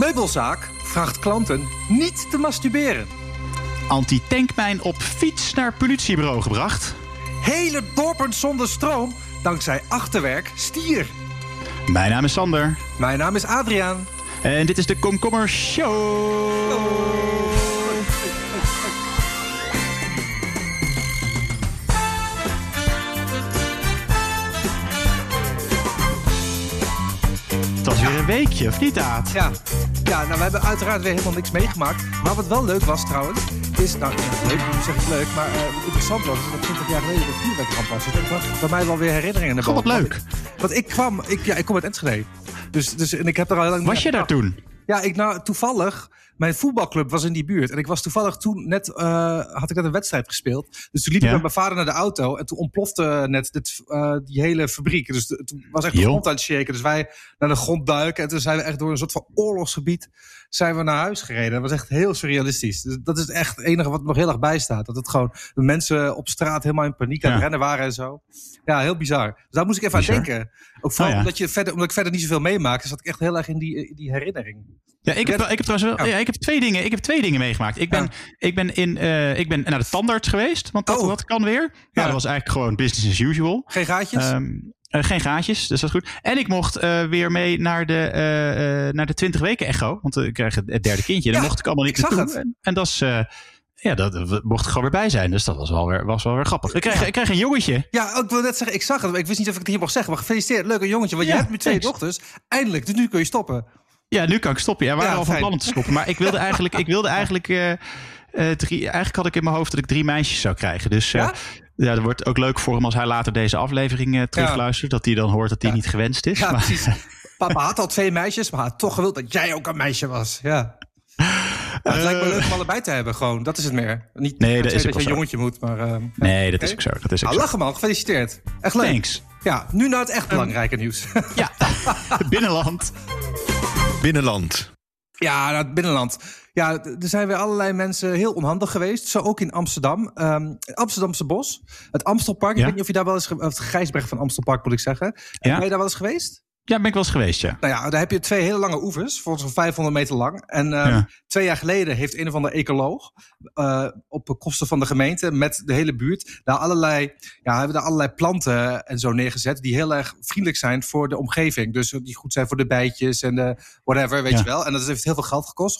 Meubelzaak vraagt klanten niet te masturberen. Anti-tankmijn op fiets naar politiebureau gebracht. Hele dorpen zonder stroom dankzij achterwerk stier. Mijn naam is Sander. Mijn naam is Adriaan. En dit is de Komkommer Show. Het was weer een weekje, of niet, Aad? Ja. Ja, nou we hebben uiteraard weer helemaal niks meegemaakt. Maar wat wel leuk was trouwens, is... Nou, leuk, nu zeg ik leuk, maar eh, interessant was... is dat 20 jaar geleden de vuurwerkramp was. Dus dat bracht bij mij wel weer herinneringen naar Goh, wat boven. leuk. Want ik kwam... Ik, ja, ik kom uit Enschede. Dus, dus, en ik heb er al heel lang... Was je daar toen? Ja, ik nou toevallig. Mijn voetbalclub was in die buurt. En ik was toevallig toen net. eh, had ik net een wedstrijd gespeeld. Dus toen liep Ja. ik met mijn vader naar de auto. En toen ontplofte net dit, eh, die hele fabriek. Dus de- toen was echt de grond aan het shaken. Dus wij naar de grond duiken. En toen zijn we echt door een soort van oorlogsgebied. Zijn we naar huis gereden. Dat was echt heel surrealistisch. Dus dat is echt het enige wat nog heel erg bijstaat. Dat het gewoon. de mensen op straat helemaal in paniek aan het Ja. rennen waren en zo. Ja, heel bizar. Dus daar moest ik even Bizar. aan denken. Ook vooral Oh ja. omdat, je verder, omdat ik verder niet zoveel meemaak. Dus zat ik echt heel erg in die, in die herinnering. Ja, ik heb, ik heb trouwens wel, Ja. ik heb twee dingen. Ik heb twee dingen meegemaakt. Ik ben, Ja. ik ben, in, eh, ik ben naar de tandarts geweest, want dat, Oh. dat kan weer. Nou, Ja. dat was eigenlijk gewoon business as usual. Geen gaatjes? Ehm, eh, geen gaatjes, dus dat is goed. En ik mocht eh, weer mee naar de, eh, naar de 20 weken echo. Want ik krijg het het derde kindje. Daar Ja, mocht ik allemaal niet ik zag naartoe. het. En, en dat is... ja, dat mocht ik gewoon weer bij zijn. Dus dat was wel weer, was wel weer grappig. Ik kreeg, ik kreeg een jongetje. Ja, ik wil net zeggen, ik zag het. maar Ik wist niet of ik het hier mocht zeggen. Maar gefeliciteerd, leuke jongetje. Want Ja, je hebt nu twee thanks. dochters. Eindelijk, dus nu kun je stoppen. Ja, nu kan ik stoppen. Ja, we waren Ja, al van plan om te stoppen. Maar ik wilde eigenlijk, ik wilde eigenlijk, drie, eigenlijk had ik in mijn hoofd dat ik drie meisjes zou krijgen. Dus Ja? Ja, dat wordt ook leuk voor hem als hij later deze aflevering eh, terugluistert. Dat hij dan hoort dat hij Ja. niet gewenst is. Ja, maar, precies. Papa had al twee meisjes, maar had toch gewild dat jij ook een meisje was. Ja. Maar het lijkt me leuk om allebei te hebben, gewoon. Dat is het meer. Niet Eh. Nee, dat is je een jongetje moet, maar... ehm, nee, dat is ook zo. Dat is ook zo. lachen man, gefeliciteerd. Echt leuk. Thanks. Ja, nu naar het echt belangrijke nieuws. Ja, binnenland. Binnenland. Ja, naar het binnenland. Ja, er zijn weer allerlei mensen heel onhandig geweest. Zo ook in Amsterdam. Ehm, het Amsterdamse Bos. Het Amstelpark. Ik weet niet of je daar wel eens... Of het Gijsberg van Amstelpark moet ik zeggen. Ja. Ben je daar wel eens geweest? Ja, ben ik wel eens geweest, ja. Nou ja, daar heb je twee hele lange oevers. Volgens mij 500 meter lang. En ehm, Ja. twee jaar geleden heeft een of andere ecoloog... eh, op kosten van de gemeente met de hele buurt... daar allerlei, ja, hebben daar allerlei planten en zo neergezet... die heel erg vriendelijk zijn voor de omgeving. Dus die goed zijn voor de bijtjes en de whatever, weet Ja. je wel. En dat heeft heel veel geld gekost.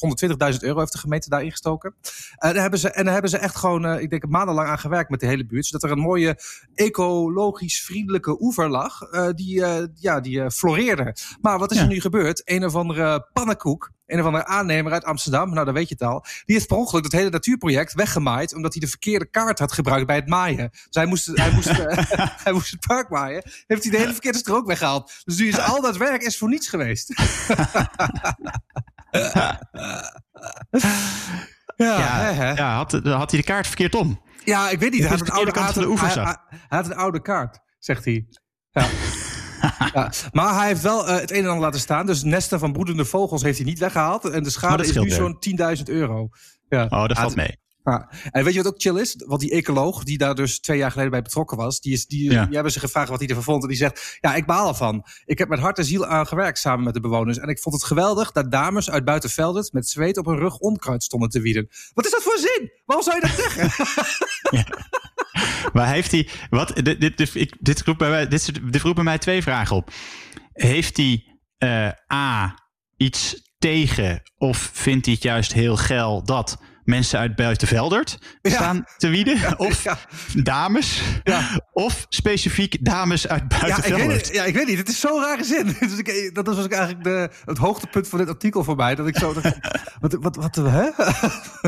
120.000 euro heeft de gemeente daarin gestoken. En daar hebben ze, en daar hebben ze echt gewoon, eh, ik denk, maandenlang aan gewerkt met de hele buurt. Zodat er een mooie ecologisch vriendelijke oever lag. eh, die, ja, die eh, Maar wat is Ja. er nu gebeurd? Een of andere pannenkoek. Een of andere aannemer uit Amsterdam, nou dan weet je het al. Die heeft per ongeluk dat hele natuurproject weggemaaid. Omdat hij de verkeerde kaart had gebruikt bij het maaien. Dus hij moest, hij moest, eh, hij moest het park maaien. Heeft hij de hele verkeerde strook weggehaald. Dus nu is al dat werk is voor niets geweest. ja, hè, hè. ja had, had hij de kaart verkeerd om. Ja, ik weet niet. Hij had, een de oude, had een, hij had een oude kaart, zegt hij. Ja. ja. Maar hij heeft wel eh, het een en ander laten staan. Dus nesten van broedende vogels heeft hij niet weggehaald. En de schade is nu zo'n 10.000 euro. Ja. Oh, dat valt mee. Ja. En weet je wat ook chill is? Want die ecoloog, die daar dus twee jaar geleden bij betrokken was, die, is, die, Ja. die hebben ze gevraagd wat hij ervan vond. En die zegt: Ja, ik baal ervan. Ik heb met hart en ziel aan gewerkt samen met de bewoners. En ik vond het geweldig dat dames uit Buitenveldert met zweet op hun rug onkruid stonden te wieden. Wat is dat voor zin? Waarom zou je dat zeggen? Maar heeft hij. Wat, dit, dit, dit, ik- dit, roept bij mij, dit, dit roept bij mij twee vragen op. Heeft hij eh, A. iets tegen of vindt hij het juist heel geil dat mensen uit Buitenveldert Ja. staan te wieden? Of ja. dames? Ja. Of specifiek dames uit Ja ik, Buitenveldert? weet ja, ik weet niet. Het is zo'n rare zin. Dus ik, dat was ook eigenlijk de, het hoogtepunt van dit artikel voor mij. Dat ik zo dacht, wat, wat, wat, hè?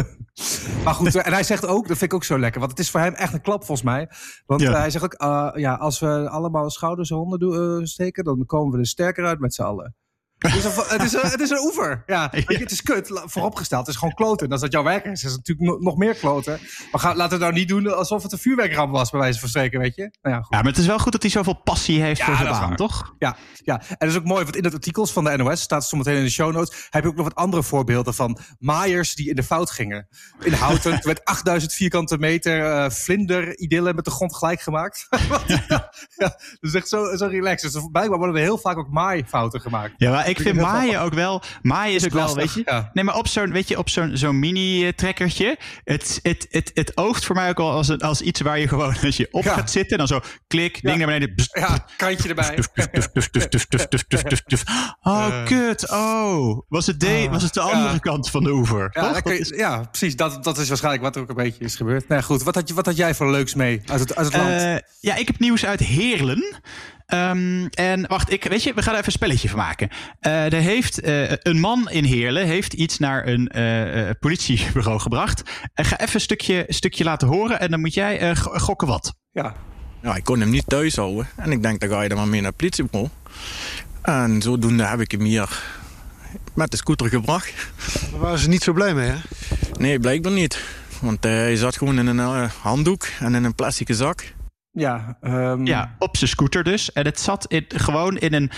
maar goed, en hij zegt ook, dat vind ik ook zo lekker. Want het is voor hem echt een klap volgens mij. Want hij zegt ook, eh, ja, als we allemaal schouders eronder doen, eh, steken... dan komen we er sterker uit met z'n allen. Het is, een, het, is een, het is een oever. Ja, je, het is kut. Vooropgesteld. Het is gewoon kloten. En als dat jouw werk is, is het natuurlijk no- nog meer kloten. Maar ga, laten we het nou niet doen alsof het een vuurwerkramp was, bij wijze van spreken, weet je? Nou ja, goed. Ja, maar het is wel goed dat hij zoveel passie heeft Ja, voor zijn baan, toch? Ja, ja, en dat is ook mooi, want in het artikels van de NOS staat zo meteen in de show notes. Heb je ook nog wat andere voorbeelden van maaiers die in de fout gingen. In Houten er werd 8000 vierkante meter eh vlinder-idyllen met de grond gelijk gemaakt. ja, ja, dat is echt zo, zo relaxed. Dus blijkbaar worden er heel vaak ook maaifouten gemaakt. Ja, maar ik vind maaien ook wel. Maaien is, ook wel, weet je. Nee, maar op zo'n, weet je, op zo'n zo'n mini-trekkertje. Het, het, het, het oogt voor mij ook al als, als iets waar je gewoon, als je op gaat zitten, dan zo klik, ding naar beneden. Ja, kantje erbij. Oh, kut. Oh. Was het, de, was het de andere kant van de oever? Ja, precies. Dat, dat is waarschijnlijk wat er ook een beetje is gebeurd. Nou nee, goed, wat had, je, wat had jij voor leuks mee uit het, uit het land? Ja, ik heb nieuws uit Heerlen. Ehm, en wacht, ik, weet je, we gaan er even een spelletje van maken. Eh, er heeft, eh, een man in Heerlen heeft iets naar een eh, eh, politiebureau gebracht. Ik ga even een stukje, stukje laten horen en dan moet jij eh, go- gokken wat. ja. Ja, ik kon hem niet thuis houden. En ik denk, dan ga je dan maar mee naar het politiebureau. En zodoende heb ik hem hier met de scooter gebracht. Daar waren ze niet zo blij mee, hè? Nee, blijkbaar niet. Want hij zat gewoon in een eh, handdoek en in een plastic zak. Ja, ehm, Ja, op zijn scooter dus. En het zat in, gewoon in een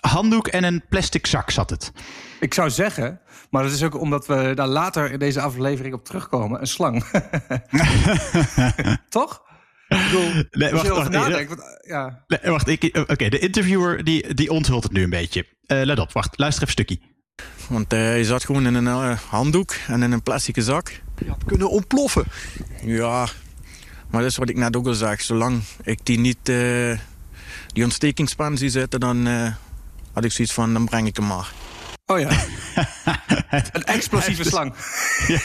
handdoek en een plastic zak zat het. ik zou zeggen, maar dat is ook omdat we daar later in deze aflevering op terugkomen, een slang. Toch? Ik bedoel, Nee, wacht, je wacht, nee, nadenkt, want, ja. Nee, wacht, ik- oké, de interviewer die, die onthult het nu een beetje. Eh, let op, wacht, luister even een stukje. Want eh, hij zat gewoon in een eh, handdoek en in een plastic zak. Je had kunnen ontploffen. Ja, maar dat is wat ik net ook al zeg. Zolang ik die niet, eh, die ontstekingspan zie zitten, dan eh, had ik zoiets van, dan breng ik hem maar. Oh ja, een explosieve slang.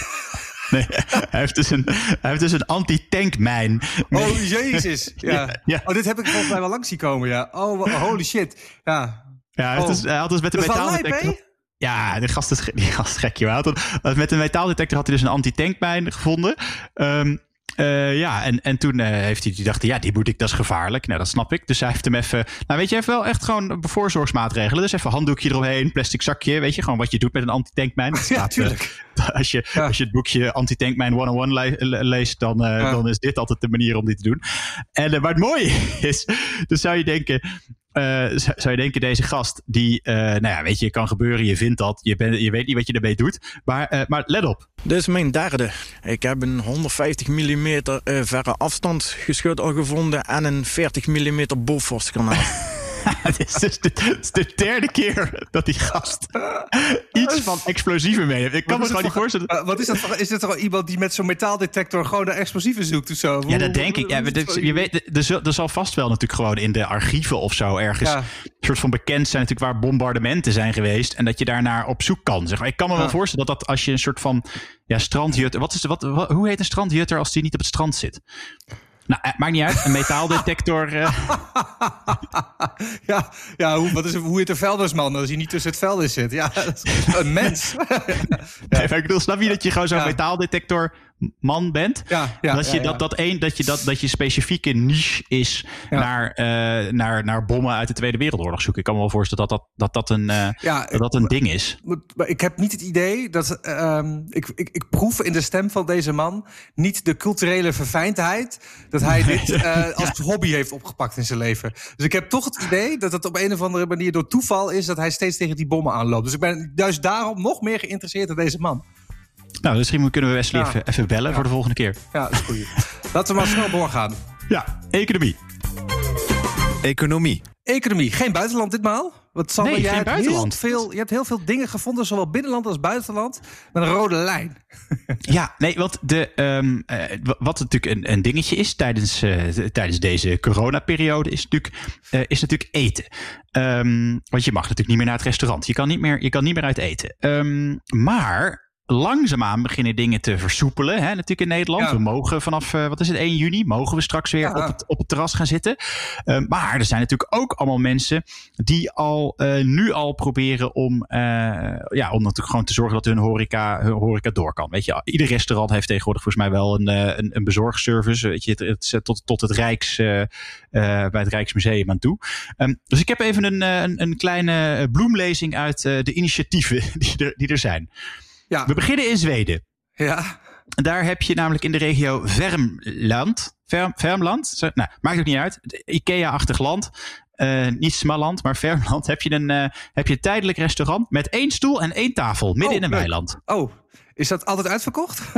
Nee, hij heeft dus een, hij heeft dus een anti-tankmijn. Oh jezus. Ja. Oh, dit heb ik volgens mij wel langs zien komen, ja. Oh, wa- holy shit. Ja. Ja, hij, heeft Oh. dus, hij had dus met een metaaldetector... Ja, de gast is, die gast is gek, joh. Had met een metaaldetector had hij dus een anti-tankmijn gevonden. Ehm, eh, ja, en, en toen eh, heeft hij die dacht, hij, ja, die moet ik, dat is gevaarlijk. Nou, dat snap ik. Dus hij heeft hem even, nou weet je, even wel echt gewoon voorzorgsmaatregelen. Dus even handdoekje eromheen, plastic zakje, weet je, gewoon wat je doet met een anti-tankmijn. Dat Ja, staat, eh, tuurlijk. als, je, Ja. als je het boekje Anti-Tankmijn 101 le- le- leest, dan, Ja. dan is dit altijd de manier om die te doen. En maar het mooie is, dan zou je denken. Uh, zou, je denken, deze gast, die, uh, nou ja, weet je, kan gebeuren, je vindt dat, je, ben, je weet niet wat je ermee doet. Maar, uh, maar let op. Dit is mijn derde. Ik heb een 150 mm verre afstand geschut al gevonden en een 40 mm Bofors-kanaal. Het is dus de, het is de derde keer dat die gast iets van explosieven mee heeft. Ik kan me gewoon niet voorstellen. Uh, wat is dat? Is dit toch iemand die met zo'n metaaldetector gewoon de explosieven zoekt of zo? Ja, dat denk ik. Ja, je weet, er, zal, er zal vast wel natuurlijk gewoon in de archieven of zo ergens Ja. een soort van bekend zijn natuurlijk waar bombardementen zijn geweest en dat je daarnaar op zoek kan. Zeg maar. Ik kan me Ja. wel voorstellen dat, dat als je een soort van ja, strandjutter, wat is de, wat, wat- hoe heet een strandjutter als die niet op het strand zit? Nou, eh, maakt niet uit. Een metaaldetector. eh, Ja, ja hoe, wat is, hoe heet de vuilnisman als hij niet tussen het vuilnis zit? Ja, een mens. nee, maar ik bedoel, snap je dat je gewoon zo'n Ja. metaaldetector man bent? Ja, ja, dat, je, ja. Dat, dat, één, dat, je, dat, dat je specifieke niche is naar, eh, naar, naar bommen uit de Tweede Wereldoorlog zoeken. Ik kan me wel voorstellen dat dat, dat, dat, een, eh, dat, dat een ding is. Maar- Maar ik heb niet het idee dat. ehm, ik, ik, ik proef in de stem van deze man niet de culturele verfijndheid. dat hij dit eh, als hobby heeft opgepakt in zijn leven. Dus ik heb toch het idee dat het op een of andere manier door toeval is. dat hij steeds tegen die bommen aanloopt. Dus ik ben juist daarom nog meer geïnteresseerd in deze man. Nou, misschien kunnen we Wesley Ja. even, even bellen voor de volgende keer. Ja, dat is goed. Laten we maar snel doorgaan. Ja, economie. Economie. Economie, geen buitenland ditmaal. Wat Sander, Nee, jij geen buitenland. Heel veel, je hebt heel veel dingen gevonden, zowel binnenland als buitenland. met een rode lijn. Ja, nee, want de, ehm, eh, wa- wat natuurlijk een, een dingetje is tijdens, eh, de- tijdens deze coronaperiode, is natuurlijk, eh, is natuurlijk eten. Ehm, want je mag natuurlijk niet meer naar het restaurant. Je kan niet meer, je kan niet meer uit eten. Ehm, maar langzaamaan beginnen dingen te versoepelen. Hè, natuurlijk in Nederland. Ja. We mogen vanaf, eh, wat is het, 1 juni, mogen we straks weer Ja. op, het, op het terras gaan zitten. Ehm, maar er zijn natuurlijk ook allemaal mensen die al eh, nu al proberen om, eh, ja, om natuurlijk gewoon te zorgen dat hun horeca, hun horeca door kan. Weet je, ieder restaurant heeft tegenwoordig volgens mij wel een, eh, een, een bezorgservice. Weet je, het, tot, tot het Rijks, eh, eh, bij het Rijksmuseum aan toe. Ehm, dus ik heb even een, eh, een, een kleine eh, bloemlezing uit eh, de initiatieven die er, die er zijn. Ja, We beginnen in Zweden. ja. Daar heb je namelijk in de regio Värmland. Ver, Värmland? Zo- Nou, maakt ook niet uit. Ikea-achtig land. eh, niet Smalland, maar Vermland, heb je, een, eh, heb je een tijdelijk restaurant met één stoel en één tafel midden Oh, in een leuk. weiland. Oh, is dat altijd uitverkocht?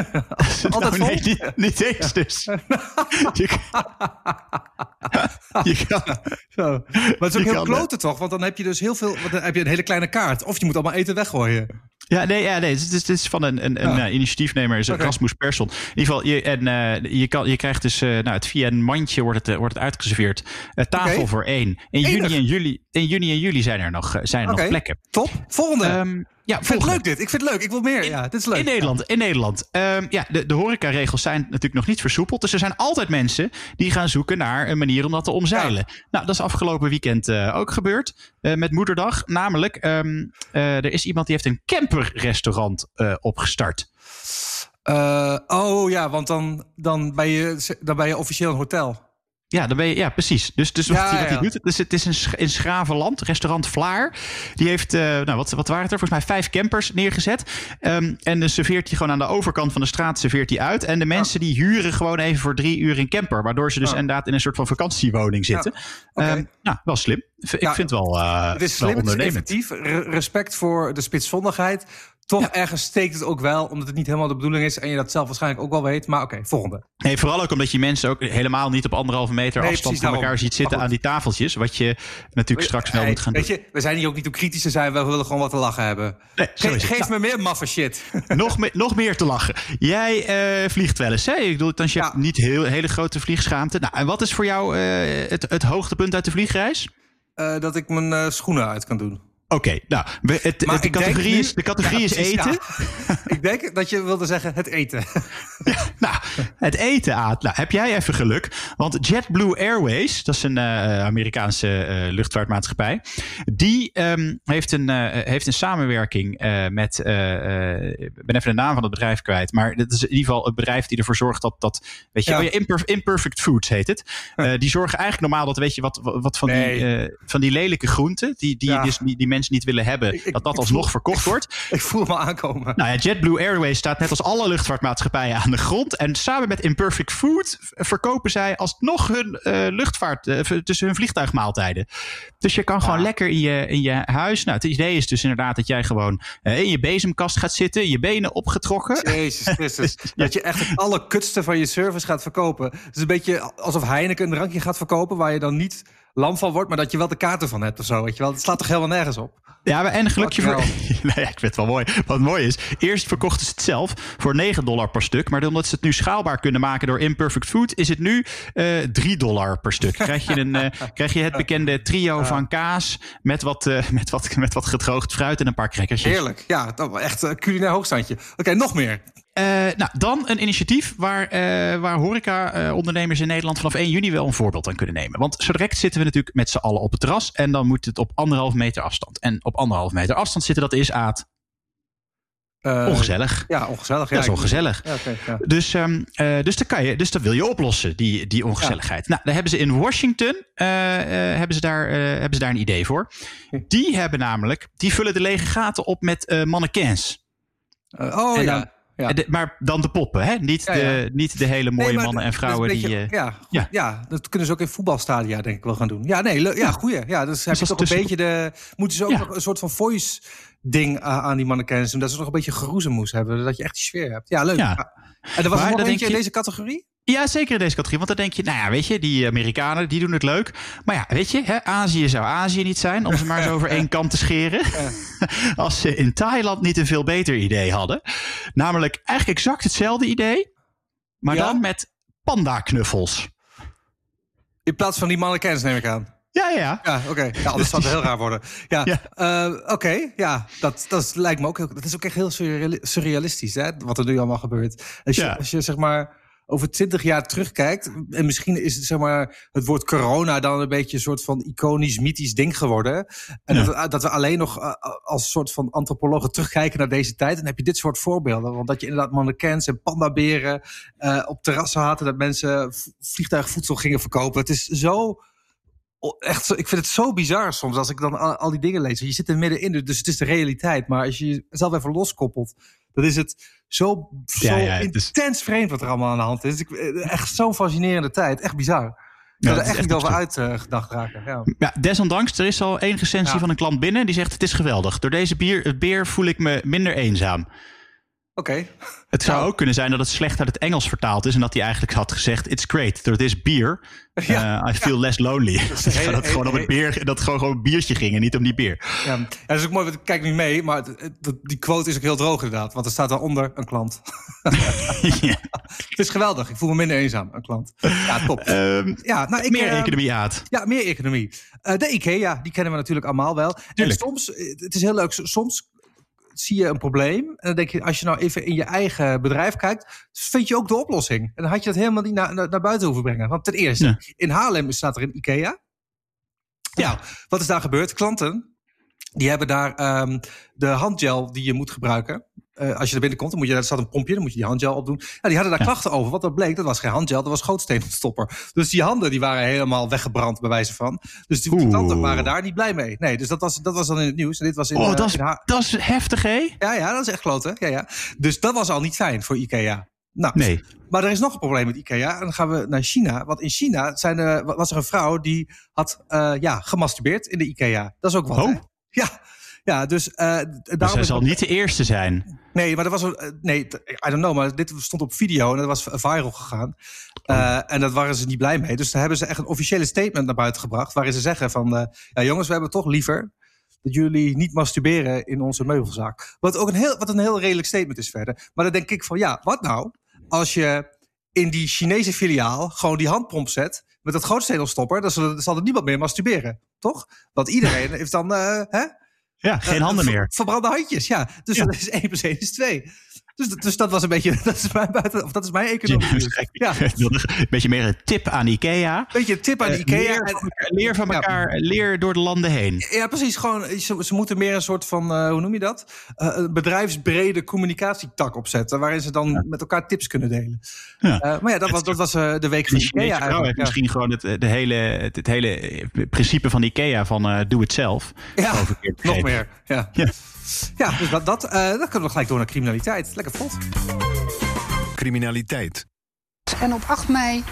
altijd Nou, vol? nee, niet, niet eens dus. je, kan- je kan, Zo. Maar het is ook heel kloten toch? Want dan heb je dus heel veel. Dan heb je een hele kleine kaart. Of je moet allemaal eten weggooien. Ja, nee, ja, nee, het is, het is van een, een, een Ja. eh, initiatiefnemer, is Oké. Rasmus Persson. In ieder geval, je, en, eh, je, kan, je krijgt dus, eh, nou, het, via een mandje wordt het, wordt het uitgeserveerd. Tafel voor één. In Enig. juni, en juli, in juni en juli zijn er nog, zijn er nog plekken. Top. Volgende. Ehm, ja, ik vind het leuk dit. Ik vind het leuk. Ik wil meer. Ja, dit is leuk. In Nederland, in Nederland. Ehm, ja, de, de horecaregels zijn natuurlijk nog niet versoepeld. Dus er zijn altijd mensen die gaan zoeken naar een manier om dat te omzeilen. Nou, dat is afgelopen weekend eh, ook gebeurd eh, met Moederdag. Namelijk, ehm, eh, er is iemand die heeft een camperrestaurant opgestart. Oh ja, want dan, dan, ben je, dan ben je officieel een hotel. Ja, dan ben je, ja, precies. Dus, dus Ja, wat, hij, wat hij ja. doet, dus het is in, Sch- in Schravenland, restaurant Vlaar. Die heeft, eh, nou, wat, wat waren het er? Volgens mij vijf campers neergezet. Ehm, en dan serveert hij gewoon aan de overkant van de straat serveert hij uit. En de mensen die huren gewoon even voor drie uur een camper. Waardoor ze dus Oh. inderdaad in een soort van vakantiewoning zitten. oké. Ehm, nou, wel slim. Ik vind het wel, eh Het is wel slim, het is ondernemend. effectief. Re- respect voor de spitsvondigheid. Toch ergens steekt het ook wel, omdat het niet helemaal de bedoeling is. En je dat zelf waarschijnlijk ook wel weet. Maar oké, volgende. Nee, vooral ook omdat je mensen ook helemaal niet op anderhalve meter Nee, afstand van elkaar daarom. ziet zitten aan die tafeltjes. Wat je natuurlijk straks wel Hey, moet gaan weet doen. je, we zijn hier ook niet om kritisch te zijn. We willen gewoon wat te lachen hebben. Nee, Ge- geef me meer maffe shit. nog, me- nog meer te lachen. Jij eh, vliegt wel eens, hè? Ik bedoel, dan je Ja. niet heel, hele grote vliegschaamte. Nou, en wat is voor jou eh, het, het hoogtepunt uit de vliegreis? Eh, dat ik mijn schoenen uit kan doen. Oké, nou, het, Maar de categorie, is, de categorie Ja, is eten. ja. ik denk dat je wilde zeggen het eten. Nou, het eten, Aad. Nou, heb jij even geluk. Want JetBlue Airways, dat is een eh, Amerikaanse eh, luchtvaartmaatschappij. Die ehm, heeft, een, eh, heeft een samenwerking met. ik ben even de naam van het bedrijf kwijt. Maar het is in ieder geval het bedrijf die ervoor zorgt dat. dat weet je, Ja. oh Imperf- Imperfect Foods heet het. Die zorgen eigenlijk normaal dat. Weet je wat, wat van, Nee. die, van die lelijke groenten. die, die, dus, die, die mensen niet willen hebben. Ik- dat dat alsnog voel- verkocht wordt. ik voel me aankomen. Nou ja, JetBlue Airways staat net als alle luchtvaartmaatschappijen aan de grond. En samen met Imperfect Food verkopen zij alsnog hun eh, luchtvaart, eh, tussen hun vliegtuigmaaltijden. Dus je kan gewoon lekker in je, in je huis. Nou, het idee is dus inderdaad dat jij gewoon eh, in je bezemkast gaat zitten, je benen opgetrokken. Jezus Christus. Dat je echt het allerkutste van je service gaat verkopen. Het is een beetje alsof Heineken een drankje gaat verkopen... waar je dan niet lam van wordt, maar dat je wel de kaarten van hebt of zo. Weet je wel? Het slaat toch helemaal nergens op? Ja, maar en gelukje voor. Ja, ik vind het wel mooi. Wat mooi is, eerst verkochten ze het zelf voor 9 dollar per stuk. Maar omdat ze het nu schaalbaar kunnen maken door Imperfect Food, is het nu eh 3 dollar per stuk. Krijg je, een, eh, krijg je het bekende trio van kaas met wat, eh, met, wat, met wat gedroogd fruit en een paar crackertjes. Heerlijk. Ja, echt een culinair hoogstandje. Oké, nog meer. Eh, nou, dan een initiatief waar, eh waar horeca-ondernemers in Nederland vanaf 1 juni wel een voorbeeld aan kunnen nemen. Want zo direct zitten we natuurlijk met z'n allen op het terras en dan moet het op anderhalf meter afstand. En op anderhalf meter afstand zitten, dat is Aad Eh, ongezellig. Ja, ongezellig. Ja, dat is ongezellig. Ja. Dus, ehm, eh, dus, dat kan je, dus dat wil je oplossen, die, die ongezelligheid. Nou, daar hebben ze in Washington hebben ze daar, hebben ze daar een idee voor. Die hebben namelijk, die vullen de lege gaten op met mannequins. Oh En ja. dan- ja. En de- maar dan de poppen, hè? Niet, Ja, ja. De, niet de hele mooie Nee, mannen en vrouwen die... eh, ja, goed, ja. ja. dat kunnen ze ook in voetbalstadia denk ik wel gaan doen. Ja, nee, ja, goeie. Ja, dus heb je toch een beetje de... Moeten ze ook nog een soort van voice ding aan die mannequins doen? Dat ze nog een beetje geroezemoes hebben. Dat je echt die sfeer hebt. Ja, leuk. En er was Maar er nog eentje denk in je- deze categorie? Ja, zeker in deze categorie. Want dan denk je, nou ja, weet je, die Amerikanen, die doen het leuk. Maar ja, weet je, hè, Azië zou Azië niet zijn, om ze maar eens over één kant te scheren. Als ze in Thailand niet een veel beter idee hadden. Namelijk eigenlijk exact hetzelfde idee, maar Ja? dan met panda-knuffels. In plaats van die mannequins neem ik aan. Ja, ja. Ja, oké. Ja, anders zou het heel raar worden. Ja, Ja. eh, oké. Ja, dat, dat lijkt me ook heel... Dat is ook echt heel surreali- surrealistisch, hè? Wat er nu allemaal gebeurt. Als je, Ja. als je zeg maar over twintig jaar terugkijkt... en misschien is het, zeg maar, het woord corona dan een beetje een soort van iconisch, mythisch ding geworden. En Ja. dat, we, dat we alleen nog eh, als soort van antropologen terugkijken naar deze tijd. En dan heb je dit soort voorbeelden. Want dat je inderdaad mannequins en pandaberen eh, op terrassen had... en dat mensen vliegtuigvoedsel gingen verkopen. Het is zo... Echt, ik vind het zo bizar soms als ik dan al, al die dingen lees. Je zit er middenin, dus het is de realiteit. Maar als je jezelf even loskoppelt, dan is het zo, zo Ja, ja, intens vreemd wat er allemaal aan de hand is. Ik, eh, echt zo'n fascinerende tijd. Echt bizar. zou dat er echt niet over uitgedacht raken. Ja. Ja, desondanks, er is al één recensie Ja. van een klant binnen die zegt: Het is geweldig. Door deze bier, beer voel ik me minder eenzaam. Oké. Het zou Nou. ook kunnen zijn dat het slecht uit het Engels vertaald is en dat hij eigenlijk had gezegd: It's great, door this beer, Ja. uh, I feel less lonely. Dus dat het gewoon om het bier, dat gewoon, gewoon een biertje ging en niet om die bier. Ja, dat is ook mooi, want ik kijk niet mee, maar het- het- dat- die quote is ook heel droog inderdaad. Want er staat daaronder een klant. ja. Het is geweldig, ik voel me minder eenzaam, een klant. Ja, top. Ehm, ja, nou, ik, meer eh, economie uit. Ja, meer economie. Eh, de IKEA, die kennen we natuurlijk allemaal wel. En soms, eh, het is heel leuk, soms zie je een probleem. En dan denk je, als je nou even in je eigen bedrijf kijkt, vind je ook de oplossing. En dan had je dat helemaal niet naar, naar, naar buiten hoeven brengen. Want ten eerste, Ja. in Haarlem staat er een IKEA. Ja, wat is daar gebeurd? Klanten, die hebben daar ehm, de handgel die je moet gebruiken. Eh, als je er binnenkomt, dan moet je, daar staat een pompje, dan moet je die handgel opdoen. Ja, die hadden daar klachten over. Wat dat bleek, dat was geen handgel, dat was gootsteenstopper. Dus die handen die waren helemaal weggebrand, bij wijze van. Dus die, klanten waren daar niet blij mee. Nee, dus dat was, dat was dan in het nieuws. En dit was in, Oh, eh, dat is, dat heftig, hè? ja, ja, dat is echt kloten. Ja, ja. Dus dat was al niet fijn voor IKEA. Nou, Nee. maar er is nog een probleem met IKEA. En dan gaan we naar China. Want in China zijn er, was er een vrouw die had eh, ja, gemasturbeerd in de IKEA. Dat is ook wat. Oh. hè? Ja, ja, dus eh Dus daarom zal niet de eerste zijn. Nee, maar er was een. eh, Nee, I don't know, maar dit stond op video en dat was viral gegaan. Eh, en dat waren ze niet blij mee. Dus daar hebben ze echt een officiële statement naar buiten gebracht. Waarin ze zeggen: van ja, jongens, we hebben toch liever dat jullie niet masturberen in onze meubelzaak. Wat ook een heel, wat een heel redelijk statement is verder. Maar dan denk ik van ja, wat nou als je in die Chinese filiaal gewoon die handpomp zet met dat grootstedelstopper, dan zal, er- zal er niemand meer masturberen, toch? Want iedereen heeft dan hè? Ja, geen Eh, handen meer. Verbrande handjes, ja. Dus dat is 1 plus 1 is 2. Dus, dus dat was een beetje, dat is mijn, buiten, of dat is mijn economie. Ja, Een beetje meer een tip aan Ikea. beetje een tip aan Eh, Ikea. leer, van elkaar, leer van elkaar, leer door de landen heen. Ja, precies. Gewoon, ze, ze moeten meer een soort van, eh, hoe noem je dat? Een bedrijfsbrede communicatietak opzetten. Waarin ze dan met elkaar tips kunnen delen. Ja. Maar ja, dat was, dat was de week van Ikea eigenlijk. heeft misschien gewoon het, de hele, het, het hele principe van Ikea van doe het zelf. Ja, nog meer. Ja, Ja. dus dat, dat, eh, dan kunnen we gelijk door naar criminaliteit. Lekker vlot. Criminaliteit. En op 8 mei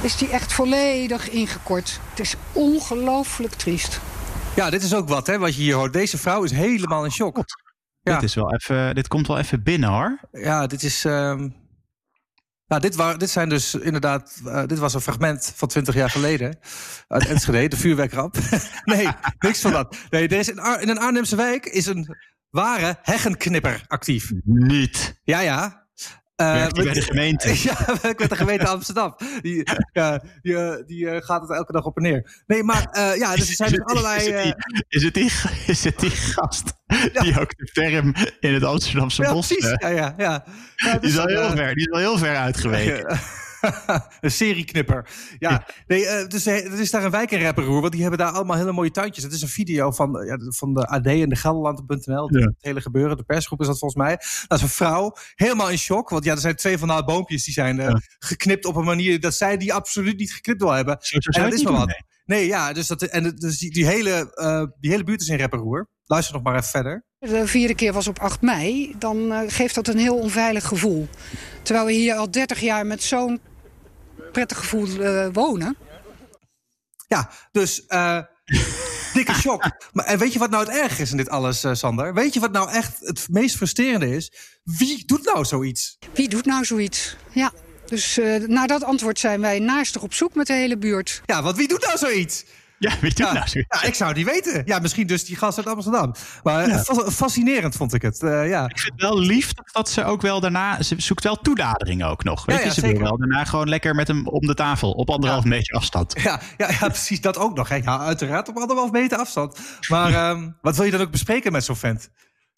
is die echt volledig ingekort. Het is ongelooflijk triest. Ja, dit is ook wat, hè, wat je hier hoort. Deze vrouw is helemaal in shock. Ja. Dit, is wel even, dit komt wel even binnen hoor. Ja, dit is. ehm nou, dit, dit zijn dus inderdaad. eh, dit was een fragment van 20 jaar geleden. Uit Enschede, de vuurwerkramp. nee, niks van dat. Nee, er is in, Ar- in een Arnhemse wijk is een ware heggenknipper actief. Niet. Ja, ja. Eh, Werkt hij bij de met- gemeente? Ja, werkt met de gemeente Amsterdam. Die, ja, die, eh, die eh, gaat het elke dag op en neer. Nee, maar eh, ja, dus er zijn dus allerlei. Is het, eh, die, is, het die, is het die gast die ook de term in het Amsterdamse ja, bos... precies. eh, Ja, ja, ja. Die, is al dus, heel eh, ver, die is al heel ver uitgeweken. een serieknipper. Ja, nee, eh, dus er is daar een wijk in Rapperoer, want die hebben daar allemaal hele mooie tuintjes. Het is een video van, eh, ja, van de AD en de Gelderland.nl. Ja. Het hele gebeuren, de persgroep is dat volgens mij. Dat is een vrouw, helemaal in shock. Want ja, er zijn twee van de boompjes die zijn eh, Ja. geknipt op een manier dat zij die absoluut niet geknipt wil hebben. Zo, zo En dat is maar wat. Nee, ja, dus, dat, en dus die, die, hele, eh, die hele buurt is in Rapperoer. Luister nog maar even verder. De vierde keer was op 8 mei. Dan eh, geeft dat een heel onveilig gevoel. Terwijl we hier al 30 jaar met zo'n prettig gevoel eh, wonen. Ja, dus eh, dikke shock. Maar en weet je wat nou het erg is in dit alles, eh, Sander? Weet je wat nou echt het meest frustrerende is? Wie doet nou zoiets? Wie doet nou zoiets? Ja. Dus naar dat antwoord zijn wij naastig op zoek met de hele buurt. Ja, want wie doet nou zoiets? Ja, weet je Ja, nou ja, ik zou niet weten. Ja, misschien dus die gast uit Amsterdam. Maar eh, fa- fascinerend vond ik het. eh, ja. Ik vind het wel lief dat- ze ook wel daarna... Ze zoekt wel toenadering ook nog. Weet je, ze wil wel daarna gewoon lekker met hem om de tafel. Op anderhalf meter afstand. Ja, ja, ja, precies. Dat ook nog. Hè. Ja, uiteraard op anderhalf meter afstand. Maar ehm, wat wil je dan ook bespreken met zo'n vent?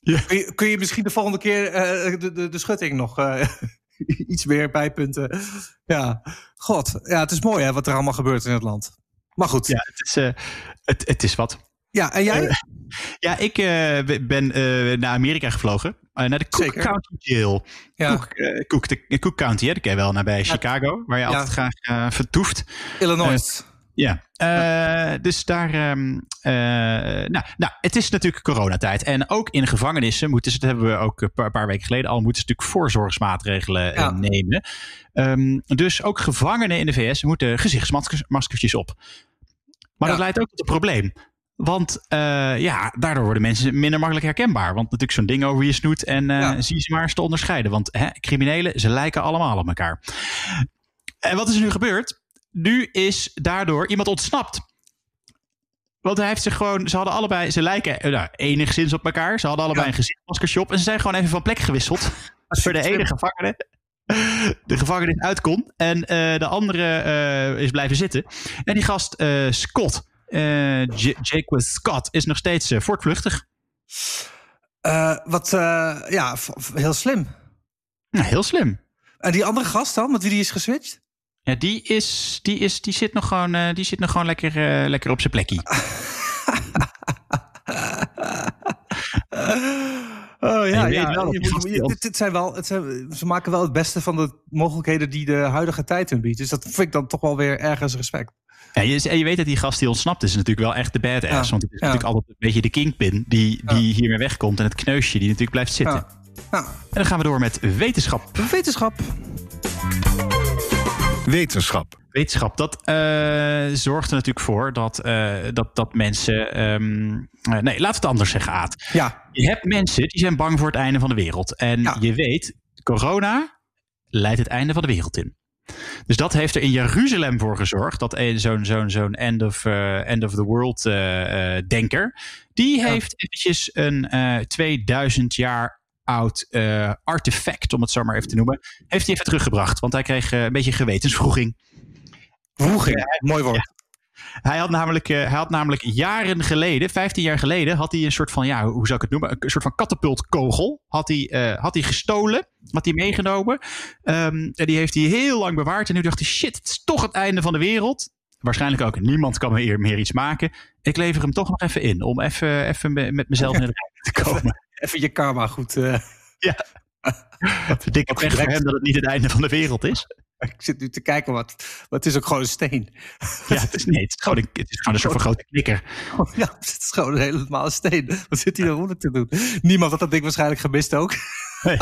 Kun, je, kun je misschien de volgende keer eh, de, de, de schutting nog iets meer bijpunten? Ja, god. Ja, het is mooi hè, wat er allemaal gebeurt in het land. Maar goed. Ja, het is, eh, het, het is wat. Ja, en jij? Ja, ik eh, ben eh, naar Amerika gevlogen. Eh, naar de Cook Zeker. County Jail. Ja. Cook, eh, Cook, de, Cook County, hè, dat ken je wel, nabij Chicago. Waar je Ja. altijd graag eh, vertoeft. Illinois. Ja, eh, dus daar. ehm, eh, nou, nou, het is natuurlijk coronatijd. En ook in gevangenissen moeten ze, dat hebben we ook een paar, paar weken geleden al, moeten ze natuurlijk voorzorgsmaatregelen eh, Ja. nemen. Ehm, dus ook gevangenen in de VS moeten gezichtsmaskertjes op. Maar dat leidt ook tot een probleem. Want eh, ja, daardoor worden mensen minder makkelijk herkenbaar. Want natuurlijk zo'n ding over je snoet en Ja. zie je ze maar eens te onderscheiden. Want hè, criminelen, ze lijken allemaal op elkaar. En wat is er nu gebeurd? Nu is daardoor iemand ontsnapt. Want hij heeft zich gewoon, ze hadden allebei, ze lijken eh, nou, enigszins op elkaar. Ze hadden allebei Ja. een gezichtsmaskersje op en ze zijn gewoon even van plek gewisseld. voor de ene gevangene de gevangenis uit kon en eh, de andere eh, is blijven zitten. En die gast eh, Scott, Jake Scott, is nog steeds voortvluchtig. Wat, ja, heel slim. Heel slim. En die andere gast dan, met wie die is geswitcht? Ja, die, is, die, is, die zit nog gewoon, die zit nog gewoon lekker, lekker op zijn plekje. Ja, je ja. weet wel dat Je die moet- gast je- die dit, dit zijn wel, het zijn, ze maken wel het beste van de mogelijkheden die de huidige tijd hun biedt. Dus dat vind ik dan toch wel weer ergens respect. Ja, je, en je weet dat die gast die ontsnapt is natuurlijk wel echt de badass. Ja, Want het is ja. natuurlijk altijd een beetje de kingpin die, die hiermee wegkomt. En het kneusje die natuurlijk blijft zitten. Ja. Nou, En dan gaan we door met wetenschap. wetenschap. Wetenschap. Wetenschap, dat eh, zorgt er natuurlijk voor dat, eh, dat, dat mensen... eh, nee, laten we het anders zeggen, Aad. Ja, Je hebt mensen die zijn bang voor het einde van de wereld. En Ja. je weet, corona leidt het einde van de wereld in. Dus dat heeft er in Jeruzalem voor gezorgd. Dat zo'n zo'n zo'n end, of, end of the world denker. Die Ja. heeft eventjes een eh 2000 jaar oud artefact, om het zo maar even te noemen. Heeft hij even teruggebracht. Want hij kreeg een beetje gewetensvroeging. Vroeging. Mooi woord. Hij had, namelijk, eh, hij had namelijk jaren geleden, 15 jaar geleden, had hij een soort van, ja, hoe zou ik het noemen? Een soort van katapultkogel. Had hij, eh, had hij gestolen, had hij meegenomen. Ehm, en die heeft hij heel lang bewaard. En nu dacht hij, shit, het is toch het einde van de wereld. Waarschijnlijk ook, niemand kan meer, meer iets maken. Ik lever hem toch nog even in, om even, even me- met mezelf in rijden te komen. Even je karma goed. eh, Dikke pech voor hem dat het niet het einde van de wereld is. ik zit nu te kijken, wat, wat is ook gewoon een steen. Ja, het is, nee, het is gewoon een, het is gewoon een soort van grote knikker. Ja, het is gewoon een helemaal steen. Wat zit hij daaronder te doen? Niemand had dat ding waarschijnlijk gemist ook.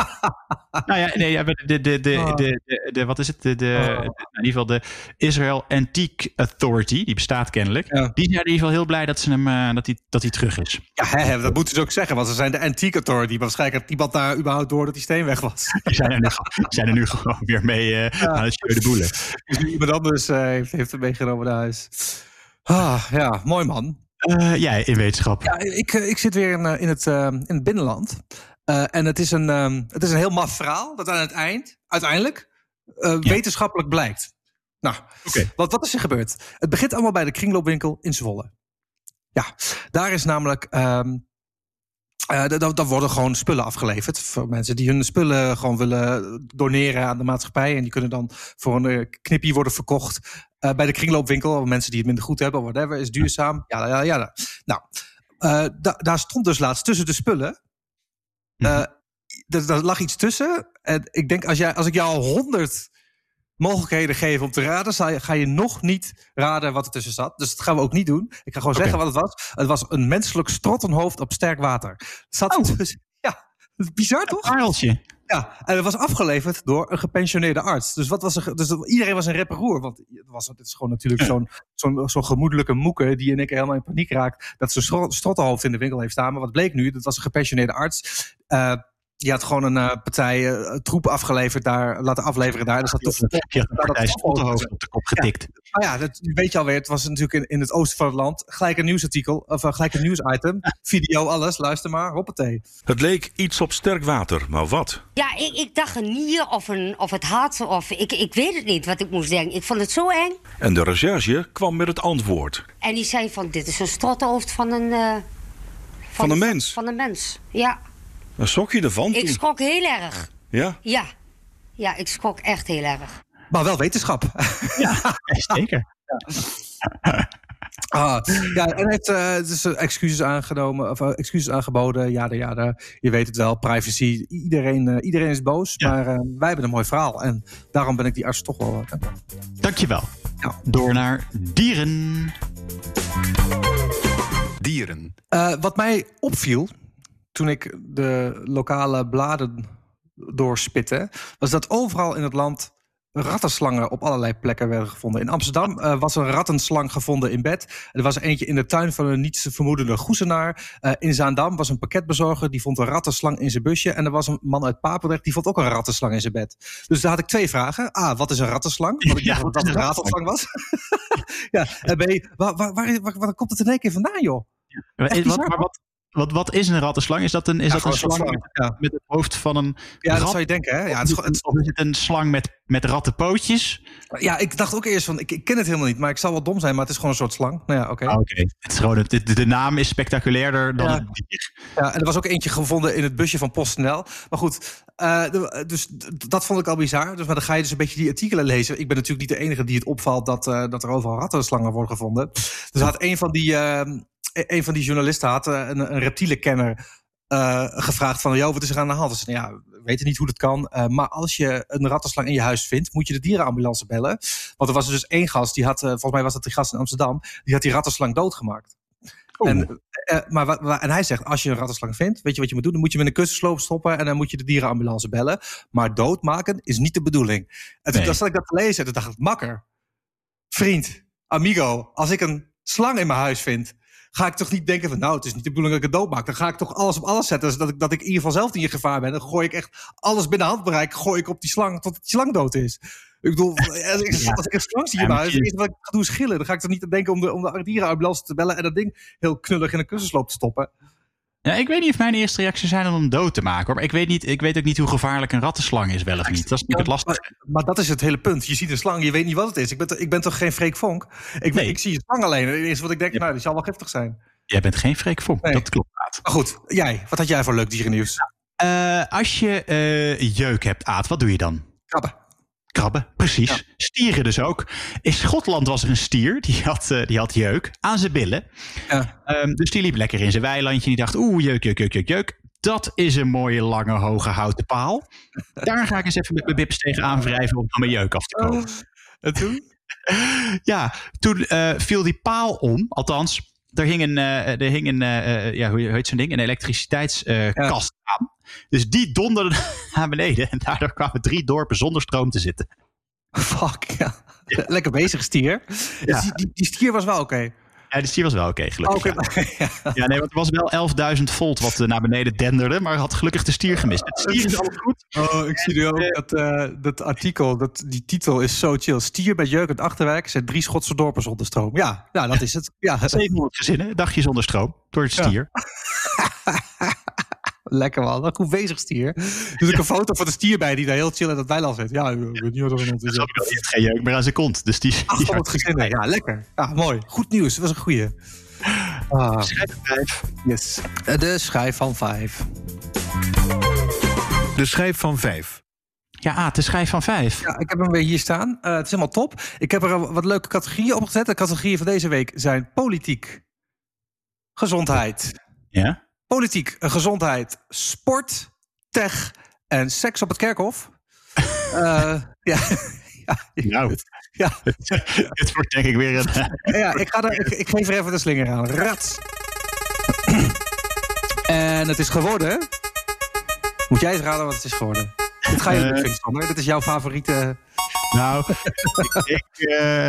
Nou ja, nee, ja, de, de, de, Oh. de, de, de- wat is het? De, de, Oh. in ieder geval de Israel Antique Authority, die bestaat kennelijk. Ja. Die zijn in ieder geval heel blij dat, ze hem, eh, dat, hij, dat hij terug is. Ja, hè, dat moeten ze ook zeggen, want ze zijn de Antique Authority. Waarschijnlijk had niemand daar überhaupt door dat die steen weg was. Die zijn er nu, zijn er nu gewoon weer mee eh, aan het de boelen. Dus iemand anders eh, heeft, heeft hem meegenomen naar huis. Ah, ja, mooi man. Eh, jij in wetenschap. Ja, ik, ik zit weer in, in, het, in het binnenland. Eh, en het is, een, ehm, het is een heel maf verhaal dat aan het eind, uiteindelijk, eh, wetenschappelijk blijkt. Nou, wat, wat is er gebeurd? Het begint allemaal bij de kringloopwinkel in Zwolle. Ja, daar is namelijk. da- daar worden gewoon spullen afgeleverd. Voor mensen die hun spullen gewoon willen doneren aan de maatschappij. En die kunnen dan voor een knippie worden verkocht. bij de kringloopwinkel. Mensen die het minder goed hebben, whatever, is duurzaam. Ja, ja, ja. Nou, da- daar stond dus laatst tussen de spullen. Eh, er, er lag iets tussen. En ik denk, als, jij, als ik jou al honderd mogelijkheden geef om te raden, ga je nog niet raden wat er tussen zat. Dus dat gaan we ook niet doen. Ik ga gewoon zeggen wat het was. Het was een menselijk strottenhoofd op sterk water. Het Zat Oh. tussen, ja, bizar toch? Pareltje. Ja, en het was afgeleverd door een gepensioneerde arts. Dus, wat was er, dus iedereen was een reparoer. Want het, was, het is gewoon natuurlijk zo'n zo'n zo'n gemoedelijke moeke... die in één keer helemaal in paniek raakt... dat ze stro- strottenhoofd in de winkel heeft staan. Maar wat bleek nu? Dat was een gepensioneerde arts. Eh, die had gewoon een eh, partij eh, troep afgeleverd daar, laten afleveren daar. Dus dat toch, Je had een partij op de kop getikt. nou ja, dat weet je alweer. Het was natuurlijk in, in het oosten van het land. Gelijk een nieuwsartikel, of gelijk een nieuwsitem. Video, alles. Luister maar, hoppatee. Het leek iets op sterk water, maar wat? Ja, ik, ik dacht een nier of, een, of het hart. Of, ik, ik weet het niet wat ik moest denken. Ik vond het zo eng. En de recherche kwam met het antwoord. En die zei van, dit is een strottenhoofd van een... eh, Van een mens? Van een mens, ja. Een sokje ervan Ik toen? schrok heel erg. Ja? Ja. Ja, ik schrok echt heel erg. Maar wel wetenschap. Ja, zeker. Ah, ja, en hij heeft dus, eh, excuses aangenomen, of eh, excuses aangeboden. Ja, ja, ja, je weet het wel, privacy. Iedereen, eh, iedereen is boos, Ja. maar eh, wij hebben een mooi verhaal. En daarom ben ik die arts toch wel. Dankjewel. door naar dieren. Dieren. Eh, wat mij opviel toen ik de lokale bladen doorspitte, was dat overal in het land rattenslangen op allerlei plekken werden gevonden. In Amsterdam eh, was een rattenslang gevonden in bed. Er was eentje in de tuin van een niets vermoedende goesenaar. Eh, in Zaandam was een pakketbezorger die vond een rattenslang in zijn busje. En er was een man uit Papendrecht die vond ook een rattenslang in zijn bed. Dus daar had ik twee vragen. A, wat is een rattenslang? Want ik dacht dat dat een ratelslang was. ja, en B, waar, waar, waar, komt het in één keer vandaan, joh? Wat, maar wat, wat, wat is een rattenslang? Is dat een, is dat een slang met, Ja, met het hoofd van een ja dat rat? zou je denken, hè? Ja, het is, het is- Of is het een slang met, met rattenpootjes? ja, ik dacht ook eerst van, ik, ik ken het helemaal niet, maar ik zal wel dom zijn, maar het is gewoon een soort slang. Nou ja, oké. Ah, Oké. Het is gewoon, het- de, de naam is spectaculairder dan Ja. het dier. Ja, en er was ook eentje gevonden in het busje van PostNL. Maar goed, eh, dus dat vond ik al bizar. Dus, maar dan ga je dus een beetje die artikelen lezen. Ik ben natuurlijk niet de enige die het opvalt dat, eh, dat er overal rattenslangen worden gevonden. Dus had een van die, eh, een van die journalisten had eh, een, een reptielenkenner eh, gevraagd van, joh, wat is er aan de hand? Dus, ja, we weten niet hoe dat kan. eh, maar als je een rattenslang in je huis vindt, moet je de dierenambulance bellen. Want er was dus één gast, die had, volgens mij was dat die gast in Amsterdam, die had die rattenslang doodgemaakt. En, maar, en hij zegt, als je een rattenslang vindt, weet je wat je moet doen? Dan moet je met een kussensloop stoppen en dan moet je de dierenambulance bellen. Maar doodmaken is niet de bedoeling. En toen Nee. zat ik dat te lezen en toen dacht ik, makker, vriend, amigo, als ik een slang in mijn huis vind, ga ik toch niet denken van, nou, het is niet de bedoeling dat ik het doodmaak. Dan ga ik toch alles op alles zetten, zodat ik, dat ik in ieder geval zelf niet in gevaar ben. Dan gooi ik echt alles binnen handbereik, gooi ik op die slang tot die slang dood is. Ik bedoel, als ik, als ik een slang zie in Ja, het eerste wat ik ga doen is schillen. Dan ga ik toch niet aan denken om de, om de dierenambulance te bellen en dat ding heel knullig in een kussensloop te stoppen. Ja, ik weet niet of mijn eerste reactie zijn om hem dood te maken. Hoor. Maar ik weet, niet, ik weet ook niet hoe gevaarlijk een rattenslang is, wel of niet. Dat is natuurlijk het lastige. Maar, maar dat is het hele punt. Je ziet een slang, je weet niet wat het is. Ik ben, toch- ik ben toch geen Freek Vonk? Ik, Nee. ik zie een slang alleen. Het eerste wat ik denk, Ja. nou, die zal wel giftig zijn. Jij bent geen Freek Vonk, Nee. dat klopt. Maar goed, jij, wat had jij voor leuk dierennieuws? Eh, als je eh, jeuk hebt, Aad, wat doe je dan? Krabben. Krabben, precies. Stieren dus ook. In Schotland was er een stier, die had, eh, die had jeuk aan zijn billen. Ja. Ehm, dus die liep lekker in zijn weilandje en die dacht, oeh, jeuk, jeuk, jeuk, jeuk, jeuk. Dat is een mooie, lange, hoge houten paal. Daar ga ik eens even met mijn bips tegen aanwrijven om van mijn jeuk af te komen. En toen? Ja, toen eh, viel die paal om. Althans, er hing een, eh, er hing een eh, eh, ja, hoe heet zo'n ding? Een elektriciteitskast aan. Dus die donderde naar beneden. En daardoor kwamen drie dorpen zonder stroom te zitten. Fuck, ja. Lekker bezig, stier. Ja. Die, die, die stier was wel oké. Ja, dus die was wel oké, gelukkig. Ja. ja. Ja, nee, want het was wel 11.000 volt wat eh, naar beneden denderde. Maar had gelukkig de stier gemist. Het stier is alles goed. Oh, ik zie nu ook dat, eh, dat artikel, dat, die titel is zo chill. Stier bij Jeuk het Achterwijk zijn drie Schotse dorpen zonder stroom. Ja, ja dat is het. Ja, 700 gezinnen, dagje zonder stroom. Door het Ja. lekker man. Goed bezig, stier. Dus ook een foto van de stier bij die daar heel chill in dat weiland zit. Ja, ik weet niet wat er aan Dus is. ik heeft geen jeuk meer aan zijn kont. Dus die, die 800 gezinnen. Ja, lekker. Ja, mooi. Goed nieuws. Dat was een goeie. Ah, yes. De schijf van vijf. De schijf van vijf. Ja, Aad, de schijf van vijf. Ja, ik heb hem weer hier staan. Eh, het is helemaal top. Ik heb er wat leuke categorieën op gezet. De categorieën van deze week zijn politiek, gezondheid, Ja? Politiek, eh, gezondheid, sport, tech en seks op het kerkhof. Eh, ja, ja, Nou. ja, Het wordt denk ik weer een... ja, ik, ga er, ik, ik geef er even de slinger aan. Rats. En het is geworden. Moet jij eens raden wat het is geworden? Dit ga je Eh. vinden, Sander. Dit is jouw favoriete. Nou, ik... eh,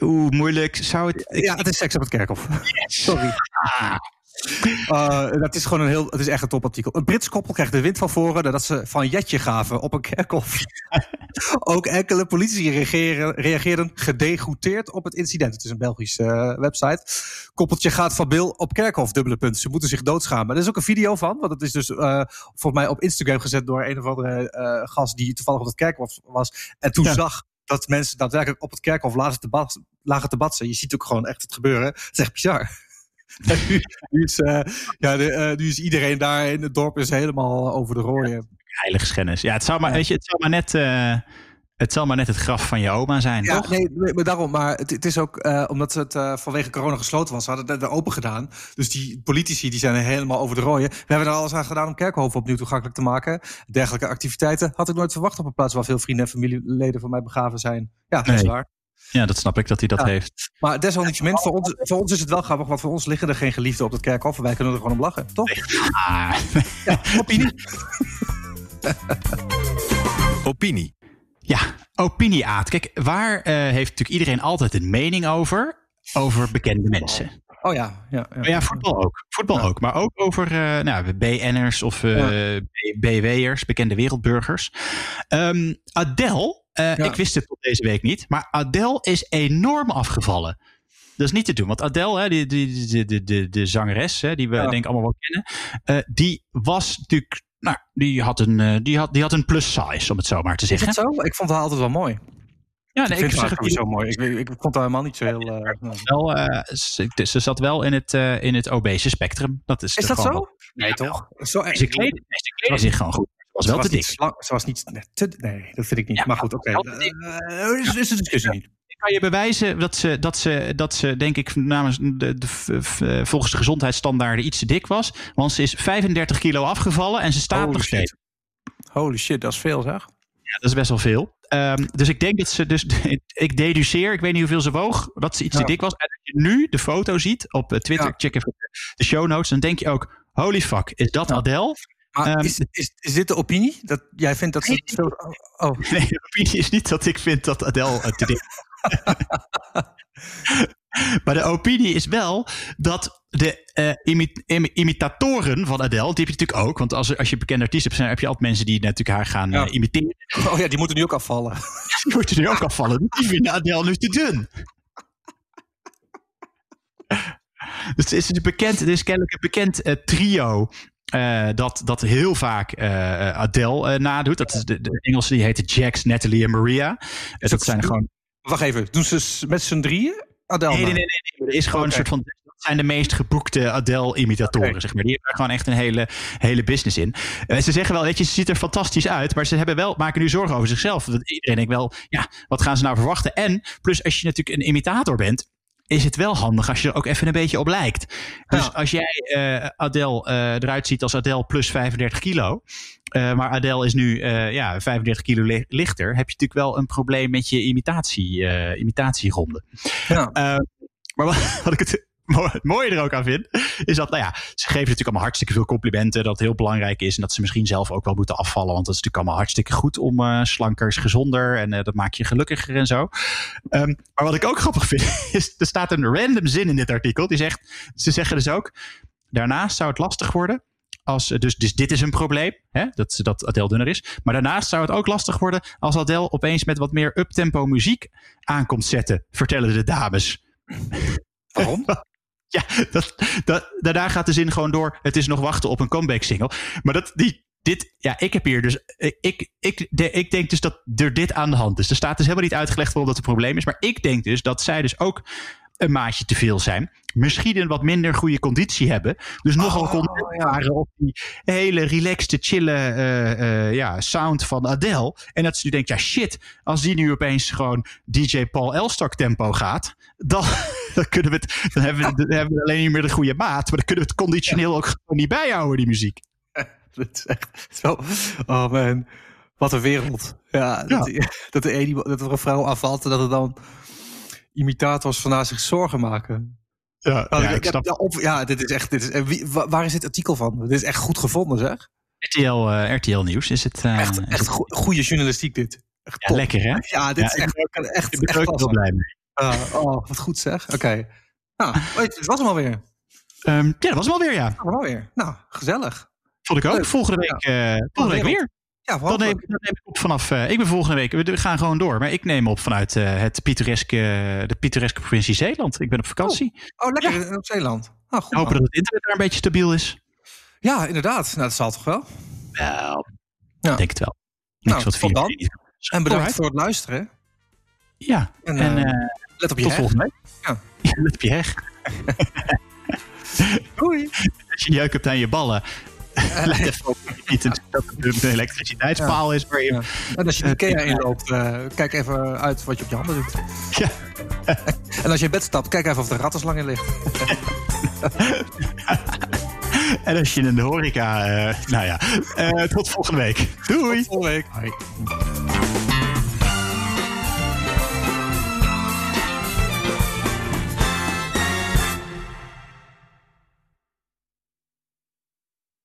Oeh, moeilijk. Zou het... ik- Ja, het is seks op het kerkhof. Sorry. Ah. Uh, dat is gewoon een heel, het is echt een topartikel. Een Brits koppel krijgt de wind van voren nadat ze van Jetje gaven op een kerkhof. Ook enkele politici reageren, reageerden gedegoûteerd op het incident. Het is een Belgische eh, website. Koppeltje gaat van Bil op kerkhof, dubbele punt. Ze moeten zich doodschamen. Er is ook een video van, want het is dus eh, volgens mij op Instagram gezet door een of andere eh, gast die toevallig op het kerkhof was. En toen Ja. zag dat mensen daadwerkelijk op het kerkhof lagen te, lagen te batsen. Je ziet ook gewoon echt het gebeuren. Het is echt bizar. Nu, nu is, eh, ja, de, eh, nu is iedereen daar in het dorp is helemaal over de rooien. Heilige schennis. Ja, het zou maar, weet je, het zou maar net... eh, het zal maar net het graf van je oma zijn, Ja, toch? nee, nee, maar daarom. Maar het, het is ook eh, omdat het vanwege corona gesloten was. Ze hadden het net open gedaan. Dus die politici die zijn helemaal over de rooien. We hebben er alles aan gedaan om Kerkhoven opnieuw toegankelijk te maken. Dergelijke activiteiten had ik nooit verwacht op een plaats waar veel vrienden en familieleden van mij begraven zijn. Ja, dat is Nee. waar. Ja, dat snap ik dat hij dat Ja. heeft. Maar desalniettemin, voor ons, voor ons is het wel grappig, want voor ons liggen er geen geliefden op het kerkhof. en Wij kunnen er gewoon om lachen, toch? Ah. Ja, opinie. Opinie. Ja, opinieaad. Kijk, waar eh, heeft natuurlijk iedereen altijd een mening over? Over bekende mensen. Oh ja, ja. ja. Maar ja, voetbal ook. Voetbal ook. Maar ook over eh, nou, BN'ers of eh, BW'ers, bekende wereldburgers. Ehm, Adele, eh, Ja. ik wist het tot deze week niet, maar Adele is enorm afgevallen. Dat is niet te doen, want Adele, hè, die, die, die, de, de, de zangeres, hè, die we Ja. denk ik allemaal wel kennen, eh, die was natuurlijk, nou, die had een, eh, die had, die had een plus size, om het zo maar te Is zeggen. het zo? Ik vond haar altijd wel mooi. Ja, ik nee, vind ik haar zeg het niet zo mooi. Ik, ik, ik vond haar helemaal niet zo heel... wel, eh, ze, ze zat wel in het, in het obese spectrum. Dat is, Is dat zo? Nee, toch? Zo nee, ze kleden zich gewoon goed. Ze was wel te dik. slang- ze was niet nee, te, nee, dat vind ik niet. Ja, maar goed, oké. te dik. Eh, is, is de discussie niet. Ik kan je bewijzen dat ze, dat ze, dat ze denk ik, namens de, de, volgens de gezondheidsstandaarden iets te dik was. Want ze is 35 kilo afgevallen en ze staat Holy nog steeds. shit. Holy shit, dat is veel zeg. Ja, dat is best wel veel. Ehm, dus ik denk dat ze, dus ik deduceer, ik weet niet hoeveel ze woog, dat ze iets te dik was. En als je nu de foto ziet op eh, Twitter, Ja. check even de show notes, dan denk je ook, holy fuck, is dat Ja. Adele? Maar Ehm, is, is, is dit de opinie? Dat jij vindt dat ze... Nee. zo- oh, Nee, de opinie is niet dat ik vind dat Adele eh, te dik Maar de opinie is wel dat de eh, imi- imi- imitatoren van Adele, die heb je natuurlijk ook. Want als, als je bekende artiest hebt, zijn- heb je altijd mensen die natuurlijk haar gaan Ja. eh, imiteren. oh ja, die moeten nu ook afvallen. Die moeten nu ook afvallen. Die vinden Adele nu te dun. Dus het is een bekend, het is kennelijk een bekend eh, trio. Eh, dat, dat heel vaak eh, Adele nadoet. Dat is de, de Engelse die heet Jax, Natalie en Maria. Dat zijn gewoon Wacht even, doen ze met z'n drieën? Adele Nee, nee, nee, nee. Er is gewoon een soort van. Dat zijn de meest geboekte Adele-imitatoren, zeg maar. Die hebben gewoon echt een hele, hele business in. Ze zeggen wel, weet je, ze ziet er fantastisch uit. Maar ze hebben wel, maken nu zorgen over zichzelf. Dat iedereen denkt wel, ja, wat gaan ze nou verwachten? En plus, als je natuurlijk een imitator bent. Is het wel handig als je er ook even een beetje op lijkt. Dus Ja. als jij eh, Adele eh, eruit ziet als Adele plus 35 kilo. eh, maar Adele is nu ja, 35 kilo li- lichter. Heb je natuurlijk wel een probleem met je imitatie, imitatieronde. Ja. Eh, maar wat, wat ik het, het mooie er ook aan vind, is dat, nou ja, ze geven natuurlijk allemaal hartstikke veel complimenten. Dat het heel belangrijk is en dat ze misschien zelf ook wel moeten afvallen. Want dat is natuurlijk allemaal hartstikke goed om eh, slanker is gezonder en eh, dat maakt je gelukkiger en zo. Ehm, maar wat ik ook grappig vind, is er staat een random zin in dit artikel. Die zegt, ze zeggen dus ook, daarnaast zou het lastig worden. Als, dus, dus dit is een probleem, hè, dat, dat Adele dunner is. Maar daarnaast zou het ook lastig worden als Adele opeens met wat meer uptempo muziek aankomt zetten, vertellen de dames. Waarom? Ja, dat, daarna gaat de zin gewoon door. Het is nog wachten op een comeback single. Maar dat, die, dit, ja, ik heb hier dus. Ik, ik, ik denk dus dat er dit aan de hand is. Er staat dus helemaal niet uitgelegd waarom dat een probleem is. Maar ik denk dus dat zij dus ook een maatje te veel zijn. Misschien een wat minder goede conditie hebben. Dus nogal Oh, content ja. waren op die hele relaxte, chille eh, eh, ja, sound van Adele. En dat ze nu denkt, ja shit, als die nu opeens gewoon DJ Paul Elstak tempo gaat. Dan, dan, kunnen we het, dan, hebben we, dan hebben we alleen niet meer de goede maat. Maar dan kunnen we het conditioneel ook gewoon niet bijhouden, die muziek. Dat is echt zo... Oh man, wat een wereld. Ja, dat, dat, de ene, dat er een vrouw afvalt en dat er dan imitators van haar zich zorgen maken. Ja, Nou, ja, ik ik heb- snap. ja, op, ja, dit is echt... Dit is, wie, waar is dit artikel van? Dit is echt goed gevonden, zeg. RTL, eh, RTL Nieuws is het. eh, Echt, echt go- goede journalistiek, dit. Echt ja, lekker hè? Ja, dit Ja, is echt, echt, Ik ben echt, er ook klasse. heel blij mee. Ah, oh, wat goed zeg. Oké. Nou, weet je, het was hem alweer. Ehm, ja, dat was hem alweer, ja. Dat was hem alweer. Nou, gezellig. Vond ik ook. Leuk. Volgende week, eh, volgende week weer. Ja, Dan neem, dan neem ik op vanaf. eh, ik ben volgende week. We, we gaan gewoon door. Maar ik neem op vanuit eh, het pittoreske, de pittoreske provincie Zeeland. Ik ben op vakantie. Oh, lekker in op Zeeland. Nou, goed. Man. dat het internet daar een beetje stabiel is. Ja, inderdaad. Nou, dat zal toch wel. Ja. ik denk het wel. Niks Nou, wat tot dan. En bedankt Alright. voor het luisteren. Ja, En, en, eh, eh, Let op je tot heg. volgende week. Ja. Ja, let op je heg. Doei. Als je jeuk hebt aan je ballen. Let even op dat het niet dat het een elektriciteitspaal is. Waar je, Ja. En als je de Ikea inloopt, eh, kijk even uit wat je op je handen doet. Ja. En als je in bed stapt, kijk even of er rattenslang in ligt. En als je in de horeca... eh, nou ja, eh, tot volgende week. Doei. Volgende week.